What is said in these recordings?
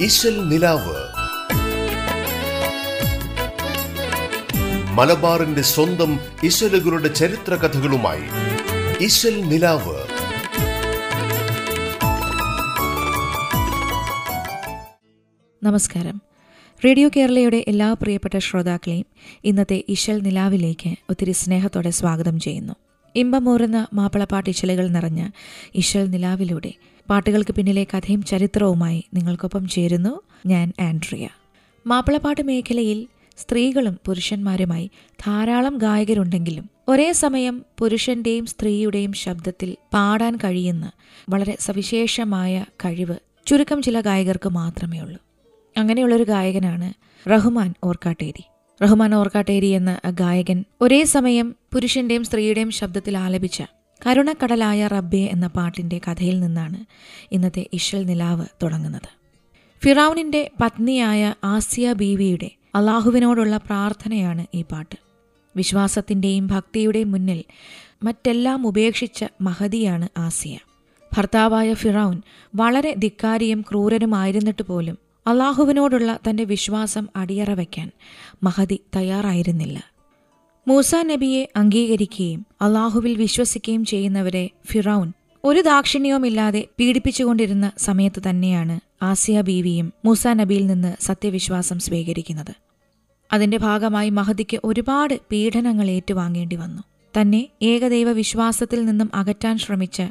ഇശൽ നിലാവ്. മലബാറിന്റെ സ്വന്തം ഇശലുകളുടെ ചരിത്ര കഥകളുമായി ഇശൽ നിലാവ്. നമസ്കാരം. റേഡിയോ കേരളയുടെ എല്ലാ പ്രിയപ്പെട്ട ശ്രോതാക്കളെയും ഇന്നത്തെ ഇശൽ നിലാവിലേക്ക് ഒത്തിരി സ്നേഹത്തോടെ സ്വാഗതം ചെയ്യുന്നു. ഇമ്പമൂറുന്ന മാപ്പിളപ്പാട്ട് ഇശലുകൾ നിറഞ്ഞ ഇശൽ നിലാവിലൂടെ പാട്ടുകൾക്ക് പിന്നിലെ കഥയും ചരിത്രവുമായി നിങ്ങൾക്കൊപ്പം ചേരുന്നു ഞാൻ ആൻഡ്രിയ. മാപ്പിളപ്പാട്ട് മേഖലയിൽ സ്ത്രീകളും പുരുഷന്മാരുമായി ധാരാളം ഗായകരുണ്ടെങ്കിലും ഒരേ സമയം പുരുഷന്റെയും സ്ത്രീയുടെയും ശബ്ദത്തിൽ പാടാൻ കഴിയുന്ന വളരെ സവിശേഷമായ കഴിവ് ചുരുക്കം ചില ഗായകർക്ക് മാത്രമേ ഉള്ളൂ അങ്ങനെയുള്ളൊരു ഗായകനാണ് റഹ്മാൻ ഓർക്കാട്ടേരി. റഹ്മാൻ ഓർക്കാട്ടേരി എന്ന ഗായകൻ ഒരേ സമയം പുരുഷന്റെയും സ്ത്രീയുടെയും ശബ്ദത്തിൽ ആലപിച്ച കരുണക്കടലായ റബ്ബെ എന്ന പാട്ടിന്റെ കഥയിൽ നിന്നാണ് ഇന്നത്തെ ഇഷൽ നിലാവ് തുടങ്ങുന്നത്. ഫിറൌനിന്റെ പത്നിയായ ആസിയ ബീവിയുടെ അള്ളാഹുവിനോടുള്ള പ്രാർത്ഥനയാണ് ഈ പാട്ട്. വിശ്വാസത്തിന്റെയും ഭക്തിയുടെയും മുന്നിൽ മറ്റെല്ലാം ഉപേക്ഷിച്ച മഹതിയാണ് ആസിയ. ഭർത്താവായ ഫിറൌൻ വളരെ ധിക്കാരിയും ക്രൂരനുമായിരുന്നിട്ട് പോലും അള്ളാഹുവിനോടുള്ള തന്റെ വിശ്വാസം അടിയറ വയ്ക്കാൻ മഹതി തയ്യാറായിരുന്നില്ല. മൂസ നബിയെ അംഗീകരിക്കുകയും അള്ളാഹുവിൽ വിശ്വസിക്കുകയും ചെയ്യുന്നവരെ ഫിറൌൻ ഒരു ദാക്ഷിണ്യവുമില്ലാതെ പീഡിപ്പിച്ചുകൊണ്ടിരുന്ന സമയത്ത് തന്നെയാണ് ആസിയ ബീവിയും മൂസ നബിയിൽ നിന്ന് സത്യവിശ്വാസം സ്വീകരിക്കുന്നത്. അതിന്റെ ഭാഗമായി മഹദിക്ക് ഒരുപാട് പീഡനങ്ങൾ ഏറ്റുവാങ്ങേണ്ടി വന്നു. തന്നെ ഏകദൈവ വിശ്വാസത്തിൽ നിന്നും അകറ്റാൻ ശ്രമിച്ച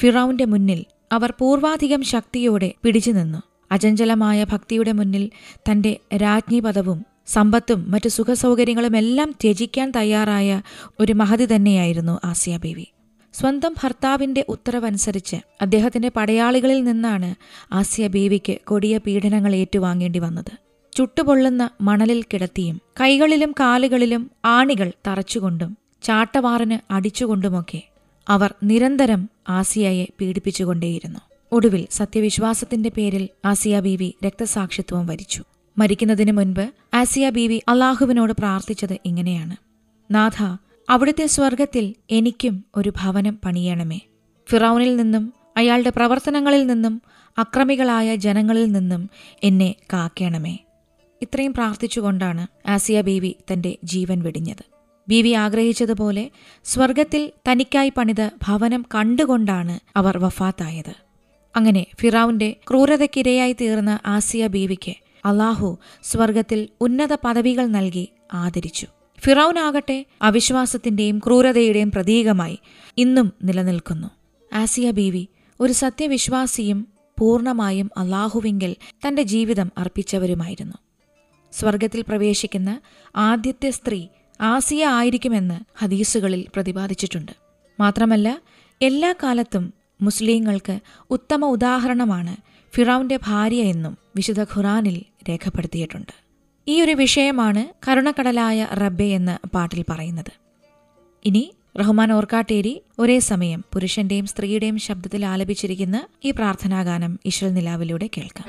ഫിറൌന്റെ മുന്നിൽ അവർ പൂർവാധികം ശക്തിയോടെ പിടിച്ചു നിന്നു അചഞ്ചലമായ ഭക്തിയുടെ മുന്നിൽ തന്റെ രാജ്ഞിപദവും സമ്പത്തും മറ്റു സുഖസൗകര്യങ്ങളും എല്ലാം ത്യജിക്കാൻ തയ്യാറായ ഒരു മഹതി തന്നെയായിരുന്നു ആസിയാബേവി സ്വന്തം ഭർത്താവിന്റെ ഉത്തരവനുസരിച്ച് അദ്ദേഹത്തിന്റെ പടയാളികളിൽ നിന്നാണ് ആസിയ ബേവിക്ക് കൊടിയ പീഡനങ്ങൾ ഏറ്റുവാങ്ങേണ്ടി വന്നത്. ചുട്ടുപൊള്ളുന്ന മണലിൽ കിടത്തിയും കൈകളിലും കാലുകളിലും ആണികൾ തറച്ചുകൊണ്ടും ചാട്ടവാറിന് അടിച്ചുകൊണ്ടുമൊക്കെ അവർ നിരന്തരം ആസിയയെ പീഡിപ്പിച്ചുകൊണ്ടേയിരുന്നു. ഒടുവിൽ സത്യവിശ്വാസത്തിന്റെ പേരിൽ ആസിയ ബീവി രക്തസാക്ഷിത്വം വരിച്ചു. മരിക്കുന്നതിന് മുൻപ് ആസിയ ബീവി അള്ളാഹുവിനോട് പ്രാർത്ഥിച്ചത് ഇങ്ങനെയാണ്. നാഥ അവിടുത്തെ സ്വർഗത്തിൽ എനിക്കും ഒരു ഭവനം പണിയണമേ. ഫിറൌനിൽ നിന്നും അയാളുടെ പ്രവർത്തനങ്ങളിൽ നിന്നും അക്രമികളായ ജനങ്ങളിൽ നിന്നും എന്നെ കാക്കണമേ. ഇത്രയും പ്രാർത്ഥിച്ചുകൊണ്ടാണ് ആസിയ ബീവി തന്റെ ജീവൻ വെടിഞ്ഞത്. ബീവി ആഗ്രഹിച്ചതുപോലെ സ്വർഗത്തിൽ തനിക്കായി പണിത ഭവനം കണ്ടുകൊണ്ടാണ് അവർ വഫാത്തായത്. അങ്ങനെ ഫിറാവുന്റെ ക്രൂരതയ്ക്കിരയായി തീർന്ന ആസിയ ബീവിക്ക് അള്ളാഹു സ്വർഗത്തിൽ ഉന്നത പദവികൾ നൽകി ആദരിച്ചു. ഫിറൌനാകട്ടെ അവിശ്വാസത്തിന്റെയും ക്രൂരതയുടെയും പ്രതീകമായി ഇന്നും നിലനിൽക്കുന്നു. ആസിയ ബീവി ഒരു സത്യവിശ്വാസിയും പൂർണമായും അള്ളാഹുവിങ്കിൽ തന്റെ ജീവിതം അർപ്പിച്ചവരുമായിരുന്നു. സ്വർഗത്തിൽ പ്രവേശിക്കുന്ന ആദ്യത്തെ സ്ത്രീ ആസിയ ആയിരിക്കുമെന്ന് ഹദീസുകളിൽ പ്രതിപാദിച്ചിട്ടുണ്ട്. മാത്രമല്ല എല്ലാ കാലത്തും മുസ്ലിങ്ങൾക്ക് ഉത്തമ ഉദാഹരണമാണ് ഫിറൌന്റെ ഭാര്യ എന്നും വിശുദ്ധ ഖുറാനിൽ രേഖപ്പെടുത്തിയിട്ടുണ്ട്. ഈ ഒരു വിഷയമാണ് കരുണക്കടലായ റബ്ബെ എന്ന പാട്ടിൽ പറയുന്നത്. ഇനി റഹ്മാൻ ഓർക്കാട്ടേരി ഒരേ സമയം പുരുഷന്റെയും സ്ത്രീയുടെയും ശബ്ദത്തിൽ ആലപിച്ചിരിക്കുന്ന ഈ പ്രാർത്ഥനാഗാനം ഇഷൽ നിലാവിലൂടെ കേൾക്കാം.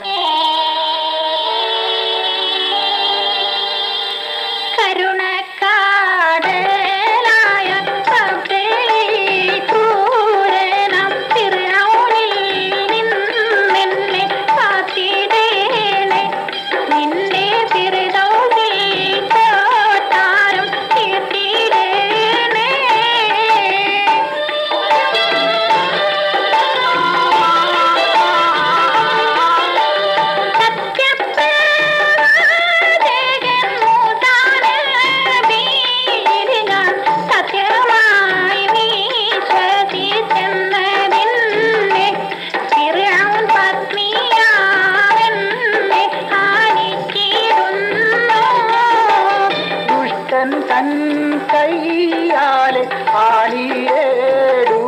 കൈയാലെ ആണിയേടു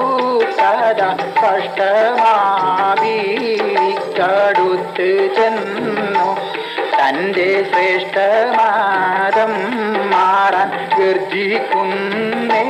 സദാ കഷ്ടമാവിക്കടുത്ത് ചെന്നു. തന്റെ ശ്രേഷ്ഠമാതം മാറാൻ ഗർജിക്കുന്നേ.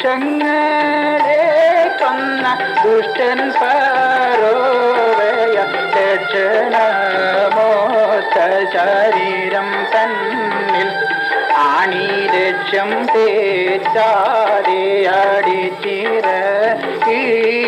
ലക്ഷങ്ങളെ കൊന്ന ദുഷ്ടൻ പരോവയ ലക്ഷണമോത്ത ശരീരം തന്നിൽ ആണി ലക്ഷം തേച്ചാതെ അടിച്ചിര ജീവൻ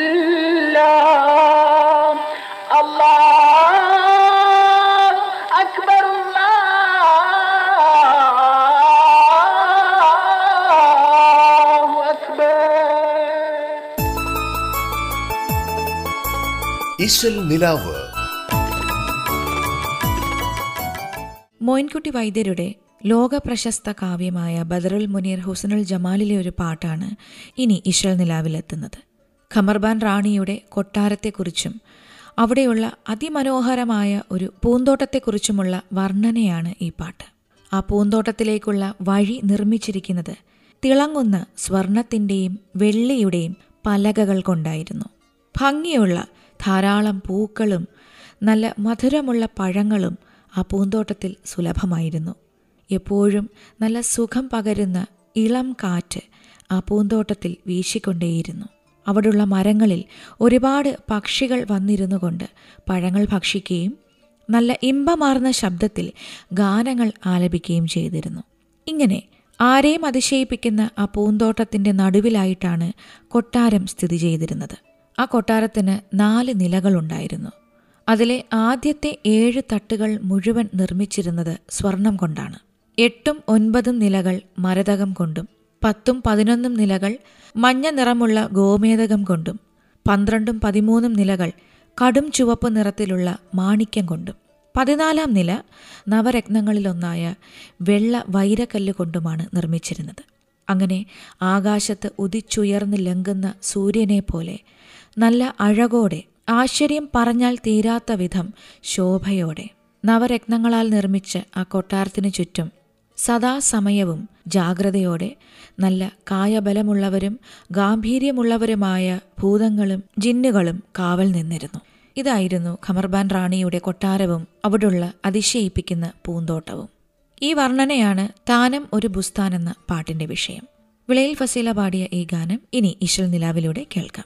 ഇശൽ നിലാവ്. മോയിൻകുട്ടി വൈദ്യരുടെ ലോക പ്രശസ്ത കാവ്യമായ ബദറുൽ മുനീർ ഹുസനുൽ ജമാലിലെ ഒരു പാട്ടാണ് ഇനി ഇഷൽ നിലാവിലെത്തുന്നത്. ഖമർബാൻ റാണിയുടെ കൊട്ടാരത്തെക്കുറിച്ചും അവിടെയുള്ള അതിമനോഹരമായ ഒരു പൂന്തോട്ടത്തെക്കുറിച്ചുമുള്ള വർണനയാണ് ഈ പാട്ട്. ആ പൂന്തോട്ടത്തിലേക്കുള്ള വഴി നിർമ്മിച്ചിരിക്കുന്നത് തിളങ്ങുന്ന സ്വർണത്തിന്റെയും വെള്ളിയുടെയും പലകകൾ കൊണ്ടായിരുന്നു. ഭംഗിയുള്ള ധാരാളം പൂക്കളും നല്ല മധുരമുള്ള പഴങ്ങളും ആ പൂന്തോട്ടത്തിൽ സുലഭമായിരുന്നു. എപ്പോഴും നല്ല സുഖം പകരുന്ന ഇളം കാറ്റ് ആ പൂന്തോട്ടത്തിൽ വീശിക്കൊണ്ടേയിരുന്നു. അവിടുള്ള മരങ്ങളിൽ ഒരുപാട് പക്ഷികൾ വന്നിരുന്നു കൊണ്ട് പഴങ്ങൾ ഭക്ഷിക്കുകയും നല്ല ഇമ്പമാർന്ന ശബ്ദത്തിൽ ഗാനങ്ങൾ ആലപിക്കുകയും ചെയ്തിരുന്നു. ഇങ്ങനെ ആരെയും അതിശയിപ്പിക്കുന്ന ആ പൂന്തോട്ടത്തിന്റെ നടുവിലായിട്ടാണ് കൊട്ടാരം സ്ഥിതി ചെയ്തിരുന്നത്. ആ കൊട്ടാരത്തിന് നാല് നിലകളുണ്ടായിരുന്നു. അതിലെ ആദ്യത്തെ ഏഴ് തട്ടുകൾ മുഴുവൻ നിർമ്മിച്ചിരുന്നത് സ്വർണം കൊണ്ടാണ്. എട്ടും ഒൻപതും നിലകൾ മരതകം കൊണ്ടും പത്തും പതിനൊന്നും നിലകൾ മഞ്ഞ നിറമുള്ള ഗോമേതകം കൊണ്ടും പന്ത്രണ്ടും പതിമൂന്നും നിലകൾ കടും ചുവപ്പ് നിറത്തിലുള്ള മാണിക്യം കൊണ്ടും. പതിനാലാം നില നവരത്നങ്ങളിലൊന്നായ വെള്ള വൈരക്കല്ല് കൊണ്ടുമാണ് നിർമ്മിച്ചിരുന്നത്. അങ്ങനെ ആകാശത്ത് ഉദിച്ചുയർന്ന് ലങ്കുന്ന സൂര്യനെ പോലെ നല്ല അഴകോടെ ആശ്ചര്യം പറഞ്ഞാൽ തീരാത്ത വിധം ശോഭയോടെ. നവരത്നങ്ങളാൽ നിർമ്മിച്ച് ആ കൊട്ടാരത്തിനു ചുറ്റും സദാസമയവും ജാഗ്രതയോടെ നല്ല കായബലമുള്ളവരും ഗാംഭീര്യമുള്ളവരുമായ ഭൂതങ്ങളും ജിന്നുകളും കാവൽ നിന്നിരുന്നു. ഇതായിരുന്നു ഖമർബാൻ റാണിയുടെ കൊട്ടാരവും അവിടുള്ള അതിശയിപ്പിക്കുന്ന പൂന്തോട്ടവും. ഈ വർണനയാണ് താനം ഒരു ബുസ്താൻ എന്ന പാട്ടിന്റെ വിഷയം. വിളയിൽ ഫസീല പാടിയ ഈ ഗാനം ഇനി ഇശൽ നിലാവിലൂടെ കേൾക്കാം.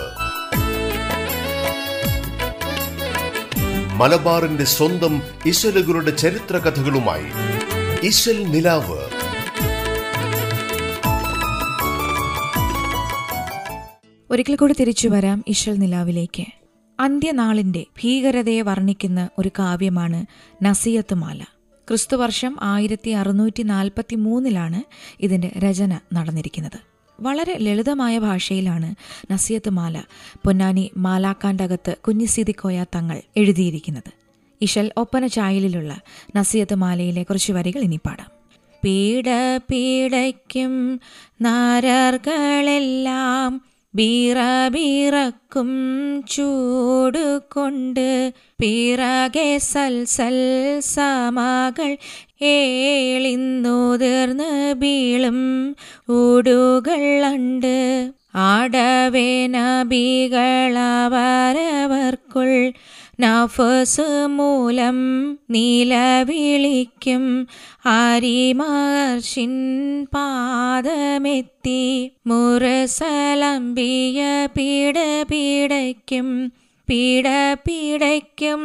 മലബാറിന്റെ സ്വന്തം ഇശലുകളുടെ ചരിത്ര കഥകളുമായി നിലാവ്. ഒരിക്കൽ കൂടി തിരിച്ചു വരാം ഇശൽ നിലാവിലേക്ക്. അന്ത്യനാളിന്റെ ഭീകരതയെ വർണിക്കുന്ന ഒരു കാവ്യമാണ് നസിയത്തുമാല. ക്രിസ്തുവർഷം ആയിരത്തി അറുന്നൂറ്റി നാൽപ്പത്തി മൂന്നിലാണ് ഇതിന്റെ രചന നടന്നിരിക്കുന്നത്. വളരെ ലളിതമായ ഭാഷയിലാണ് നസിയത്തുമാല പൊന്നാനി മാലാക്കാന്റെ അകത്ത് കുഞ്ഞിസിദിക്കോയ തങ്ങൾ എഴുതിയിരിക്കുന്നത്. ഇഷൽ ഒപ്പന ചായലിലുള്ള നസിയത്തുമാലയിലെ കുറച്ച് വരികൾ ഇനി പാടാം. പീഡ പീഡയ്ക്കും നാരകളെല്ലാം ബീറ ബീറക്കും ചൂടുകൊണ്ട് പിറകെ സൽസൽ സൽ സമകൾ ഏളിന്നുതിർന്ന് ബീളും ഊടുകൾ ഉണ്ട് ആടവേ നബികളവരവർക്കുൾ നഫസ് മൂലം നീലവിളിക്കും. ആരിമഹർഷിൻ പാദമെത്തി മുറസലമ്പിയ പീഡ പീഡയ്ക്കും. പീഡ പീഡയ്ക്കും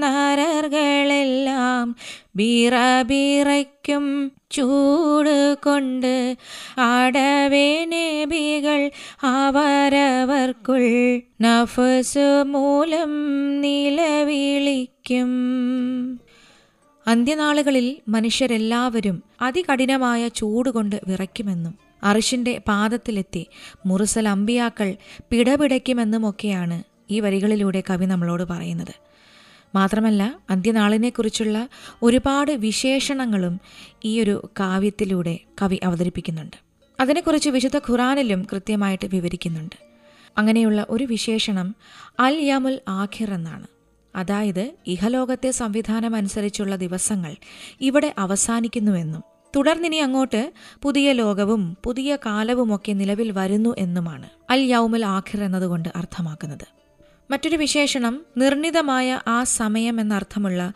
നരകളെല്ലാം ബീറ ബീറയ്ക്കും ചൂട് കൊണ്ട് ആടവേ നബികൾ അവരവർക്കുൾ നഫസ് മൂലം നിലവിളിക്കും. അന്ത്യനാളുകളിൽ മനുഷ്യരെല്ലാവരും അതികഠിനമായ ചൂട് ചൂടുകൊണ്ട് വിറയ്ക്കുമെന്നും അറിഷിന്റെ പാദത്തിലെത്തി മുറുസൽ അമ്പിയാക്കൾ പിടപിടയ്ക്കുമെന്നുമൊക്കെയാണ് ഈ വരികളിലൂടെ കവി നമ്മളോട് പറയുന്നത്. മാത്രമല്ല അന്ത്യനാളിനെക്കുറിച്ചുള്ള ഒരുപാട് വിശേഷണങ്ങളും ഈ ഒരു കാവ്യത്തിലൂടെ കവി അവതരിപ്പിക്കുന്നുണ്ട്. അതിനെക്കുറിച്ച് വിശുദ്ധ ഖുറാനിലും കൃത്യമായിട്ട് വിവരിക്കുന്നുണ്ട്. അങ്ങനെയുള്ള ഒരു വിശേഷണം അൽ യമുൽ ആഖിർ എന്നാണ്. അതായത് ഇഹലോകത്തെ സംവിധാനം അനുസരിച്ചുള്ള ദിവസങ്ങൾ ഇവിടെ അവസാനിക്കുന്നുവെന്നും തുടർന്നിനി അങ്ങോട്ട് പുതിയ ലോകവും പുതിയ കാലവുമൊക്കെ നിലവിൽ വരുന്നു എന്നുമാണ് അൽ യൗമുൽ ആഖിർ എന്നതുകൊണ്ട് അർത്ഥമാക്കുന്നത്. മറ്റൊരു വിശേഷണം നിർണിതമായ ആ സമയം എന്നർത്ഥമുള്ള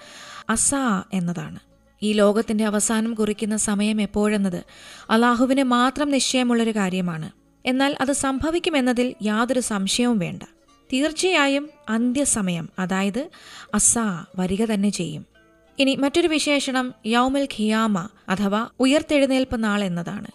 അസാ എന്നതാണ്. ഈ ലോകത്തിന്റെ അവസാനം കുറിക്കുന്ന സമയം എപ്പോഴെന്നത് അള്ളാഹുവിന് മാത്രം നിശ്ചയമുള്ളൊരു കാര്യമാണ്. എന്നാൽ അത് സംഭവിക്കുമെന്നതിൽ യാതൊരു സംശയവും വേണ്ട. തീർച്ചയായും അന്ത്യസമയം അതായത് അസാ വരിക തന്നെ ചെയ്യും. ഇനി മറ്റൊരു വിശേഷണം യൗമൽ ഖിയാമ അഥവാ ഉയർത്തെഴുന്നേൽപ്പ് നാൾ എന്നതാണ്.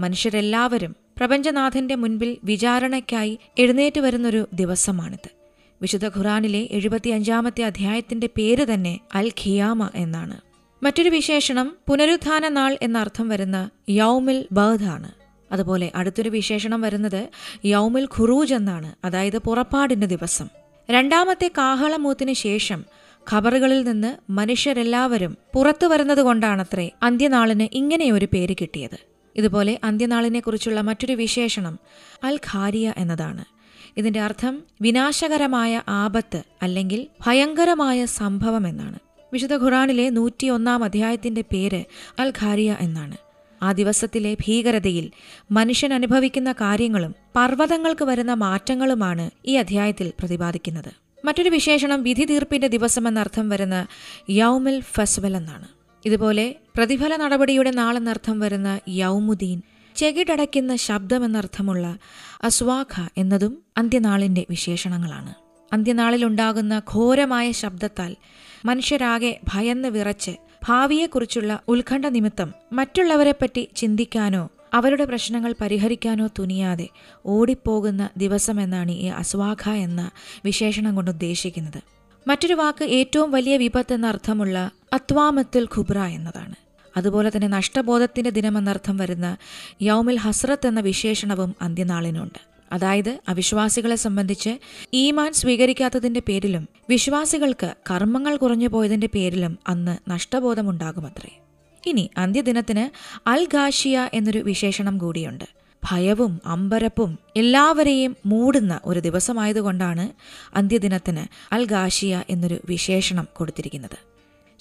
മനുഷ്യരെല്ലാവരും പ്രപഞ്ചനാഥന്റെ മുൻപിൽ വിചാരണയ്ക്കായി എഴുന്നേറ്റ് വരുന്നൊരു ദിവസമാണിത്. വിശുദ്ധ ഖുറാനിലെ എഴുപത്തിയഞ്ചാമത്തെ അധ്യായത്തിന്റെ പേര് തന്നെ അൽ ഖിയാമ എന്നാണ്. മറ്റൊരു വിശേഷണം പുനരുത്ഥാന നാൾ എന്നർത്ഥം വരുന്ന യൗമിൽ ബഹ് ആണ്. അതുപോലെ അടുത്തൊരു വിശേഷണം വരുന്നത് യൗമിൽ ഖുറൂജ് എന്നാണ് അതായത് പുറപ്പാടിന്റെ ദിവസം. രണ്ടാമത്തെ കാഹളമൂത്തിന് ശേഷം ഖബറുകളിൽ നിന്ന് മനുഷ്യരെല്ലാവരും പുറത്തു വരുന്നത് കൊണ്ടാണത്രേ അന്ത്യനാളിന് ഇങ്ങനെയൊരു പേര് കിട്ടിയത്. ഇതുപോലെ അന്ത്യനാളിനെക്കുറിച്ചുള്ള മറ്റൊരു വിശേഷണം അൽ ഖാരിയ എന്നതാണ്. ഇതിന്റെ അർത്ഥം വിനാശകരമായ ആപത്ത് അല്ലെങ്കിൽ ഭയങ്കരമായ സംഭവം എന്നാണ്. വിശുദ്ധ ഖുറാനിലെ നൂറ്റിയൊന്നാം അധ്യായത്തിന്റെ പേര് അൽ ഖാരിയ എന്നാണ്. ആ ദിവസത്തിലെ ഭീകരതയിൽ മനുഷ്യൻ അനുഭവിക്കുന്ന കാര്യങ്ങളും പർവതങ്ങൾക്ക് വരുന്ന മാറ്റങ്ങളുമാണ് ഈ അധ്യായത്തിൽ പ്രതിപാദിക്കുന്നത്. മറ്റൊരു വിശേഷണം വിധി തീർപ്പിന്റെ ദിവസം എന്നർത്ഥം വരുന്ന യൗമിൽ ഫസ്വൽ എന്നാണ്. ഇതുപോലെ പ്രതിഫല നടപടിയുടെ നാളെന്നർത്ഥം വരുന്ന യൗമുദ്ദീൻ ചെകിടടയ്ക്കുന്ന ശബ്ദമെന്നർത്ഥമുള്ള അസ്വാഖ എന്നതും അന്ത്യനാളിന്റെ വിശേഷണങ്ങളാണ്. അന്ത്യനാളിലുണ്ടാകുന്ന ഘോരമായ ശബ്ദത്താൽ മനുഷ്യരാകെ ഭയന്ന് വിറച്ച് ഭാവിയെക്കുറിച്ചുള്ള ഉത്കണ്ഠ നിമിത്തം മറ്റുള്ളവരെപ്പറ്റി ചിന്തിക്കാനോ അവരുടെ പ്രശ്നങ്ങൾ പരിഹരിക്കാനോ തുനിയാതെ ഓടിപ്പോകുന്ന ദിവസമെന്നാണ് ഈ അസ്വാഖ എന്ന വിശേഷണം കൊണ്ട് ഉദ്ദേശിക്കുന്നത്. മറ്റൊരു വാക്ക് ഏറ്റവും വലിയ വിപത്ത് എന്ന അർത്ഥമുള്ള അത്വാമത്തിൽ ഖുബ്ര എന്നതാണ്. അതുപോലെ തന്നെ നഷ്ടബോധത്തിന്റെ ദിനമെന്നർത്ഥം വരുന്ന യൗമിൽ ഹസ്രത്ത് എന്ന വിശേഷണവും അന്ത്യനാളിനുണ്ട്. അതായത് അവിശ്വാസികളെ സംബന്ധിച്ച് ഈമാൻ സ്വീകരിക്കാത്തതിന്റെ പേരിലും വിശ്വാസികൾക്ക് കർമ്മങ്ങൾ കുറഞ്ഞു പോയതിന്റെ പേരിലും അന്ന് നഷ്ടബോധമുണ്ടാകുമത്രേ. ഇനി അന്ത്യദിനത്തിന് അൽ ഗാഷിയ എന്നൊരു വിശേഷണം കൂടിയുണ്ട്. ഭയവും അമ്പരപ്പും എല്ലാവരെയും മൂടുന്ന ഒരു ദിവസമായതുകൊണ്ടാണ് അന്ത്യദിനത്തിന് അൽ ഗാഷിയ എന്നൊരു വിശേഷണം കൊടുത്തിരിക്കുന്നത്.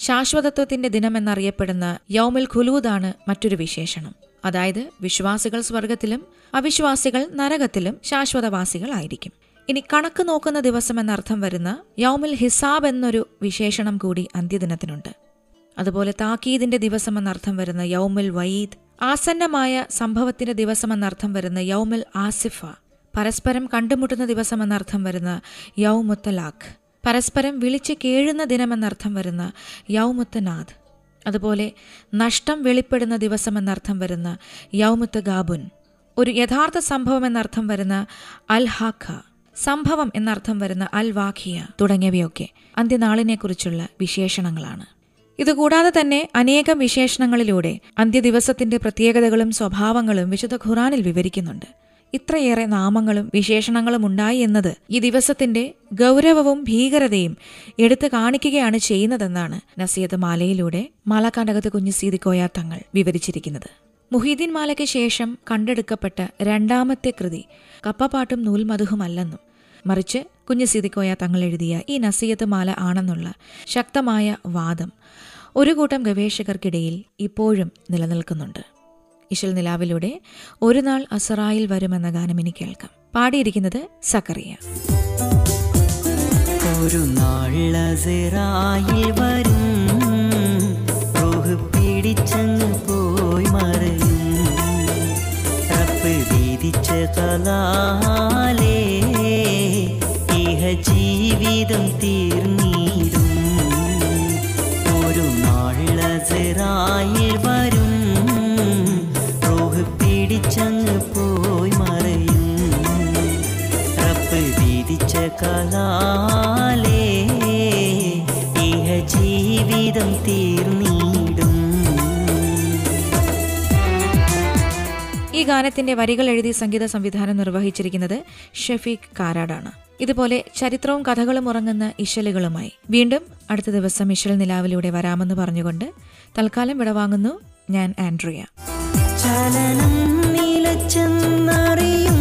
ശാശ്വതത്വത്തിന്റെ ദിനമെന്നറിയപ്പെടുന്ന യൗമിൽ ഖുലൂദാണ് മറ്റൊരു വിശേഷണം. അതായത് വിശ്വാസികൾ സ്വർഗത്തിലും അവിശ്വാസികൾ നരകത്തിലും ശാശ്വതവാസികളായിരിക്കും. ഇനി കണക്ക് നോക്കുന്ന ദിവസം എന്നർത്ഥം വരുന്ന യൗമിൽ ഹിസാബ് എന്നൊരു വിശേഷണം കൂടി അന്ത്യദിനത്തിനുണ്ട്. അതുപോലെ താക്കീദിന്റെ ദിവസം എന്നർത്ഥം വരുന്ന യൗമിൽ വയീദ് ആസന്നമായ സംഭവത്തിന്റെ ദിവസം എന്നർത്ഥം വരുന്ന യൗമിൽ ആസിഫ പരസ്പരം കണ്ടുമുട്ടുന്ന ദിവസം എന്നർത്ഥം വരുന്ന യൗമുത്തലാഖ്. പരസ്പരം വിളിച്ച് കേഴുന്ന ദിനമെന്നർത്ഥം വരുന്ന യൗമുത്തനാഥ് അതുപോലെ നഷ്ടം വെളിപ്പെടുന്ന ദിവസം എന്നർത്ഥം വരുന്ന യൗമുത്ത് ഗാബുൻ. ഒരു യഥാർത്ഥ സംഭവം എന്നർത്ഥം വരുന്ന അൽ ഹാഖ സംഭവം എന്നർത്ഥം വരുന്ന അൽ വാഖിയ തുടങ്ങിയവയൊക്കെ അന്ത്യനാളിനെക്കുറിച്ചുള്ള വിശേഷണങ്ങളാണ്. ഇതുകൂടാതെ തന്നെ അനേകം വിശേഷണങ്ങളിലൂടെ അന്ത്യദിവസത്തിന്റെ പ്രത്യേകതകളും സ്വഭാവങ്ങളും വിശുദ്ധ ഖുറാനിൽ വിവരിക്കുന്നുണ്ട്. ഇത്രയേറെ നാമങ്ങളും വിശേഷണങ്ങളും ഉണ്ടായി എന്നത് ഈ ദിവസത്തിന്റെ ഗൗരവവും ഭീകരതയും എടുത്തു കാണിക്കുകയാണ് ചെയ്യുന്നതെന്നാണ് നസീദ് മാലയിലൂടെ മാലക്കാണ്ടകത്ത് കുഞ്ഞു സീതിക്കോയ തങ്ങൾ വിവരിച്ചിരിക്കുന്നത്. മുഹീദ്ദീൻ മാലയ്ക്ക് ശേഷം കണ്ടെടുക്കപ്പെട്ട രണ്ടാമത്തെ കൃതി കപ്പപ്പാട്ടും നൂൽമധുഹുമല്ലെന്നും മറിച്ച് കുഞ്ഞു സീതിക്കോയ തങ്ങൾ എഴുതിയ ഈ നസീയത്ത് മാല ആണെന്നുള്ള ശക്തമായ വാദം ഒരു കൂട്ടം ഗവേഷകർക്കിടയിൽ ഇപ്പോഴും നിലനിൽക്കുന്നുണ്ട്. ഇശൽ നിലാവിലൂടെ ഒരു നാൾ അസറായിൽ വരുമെന്ന ഗാനം ഇനി കേൾക്കാം. പാടിയിരിക്കുന്നത് സക്കറിയ ഒരു അസറായിൽ വരും. പിടിച്ചങ്ങ് പോയി മറയും. ജീവിതം തീർന്നീരും ഒരു അസറായിൽ വരും. പിടിച്ചങ്ങ് പോയി മറയും. റബ്ബ് വിധിച്ച കലാലേ ഇഹ ജീവിതം തീർന്നിടും. ഈ ഗാനത്തിന്റെ വരികൾ എഴുതി സംഗീത സംവിധാനം നിർവഹിച്ചിരിക്കുന്നത് ഷെഫീഖ് കാരാടാണ്. ഇതുപോലെ ചരിത്രവും കഥകളും ഉറങ്ങുന്ന ഇശലുകളുമായി വീണ്ടും അടുത്ത ദിവസം ഇശൽ നിലാവിലൂടെ വരാമെന്ന് പറഞ്ഞുകൊണ്ട് തൽക്കാലം വിടവാങ്ങുന്നു ഞാൻ ആൻഡ്രിയ. ചലനം നിലച്ചെന്നറിയുമ്പോൾ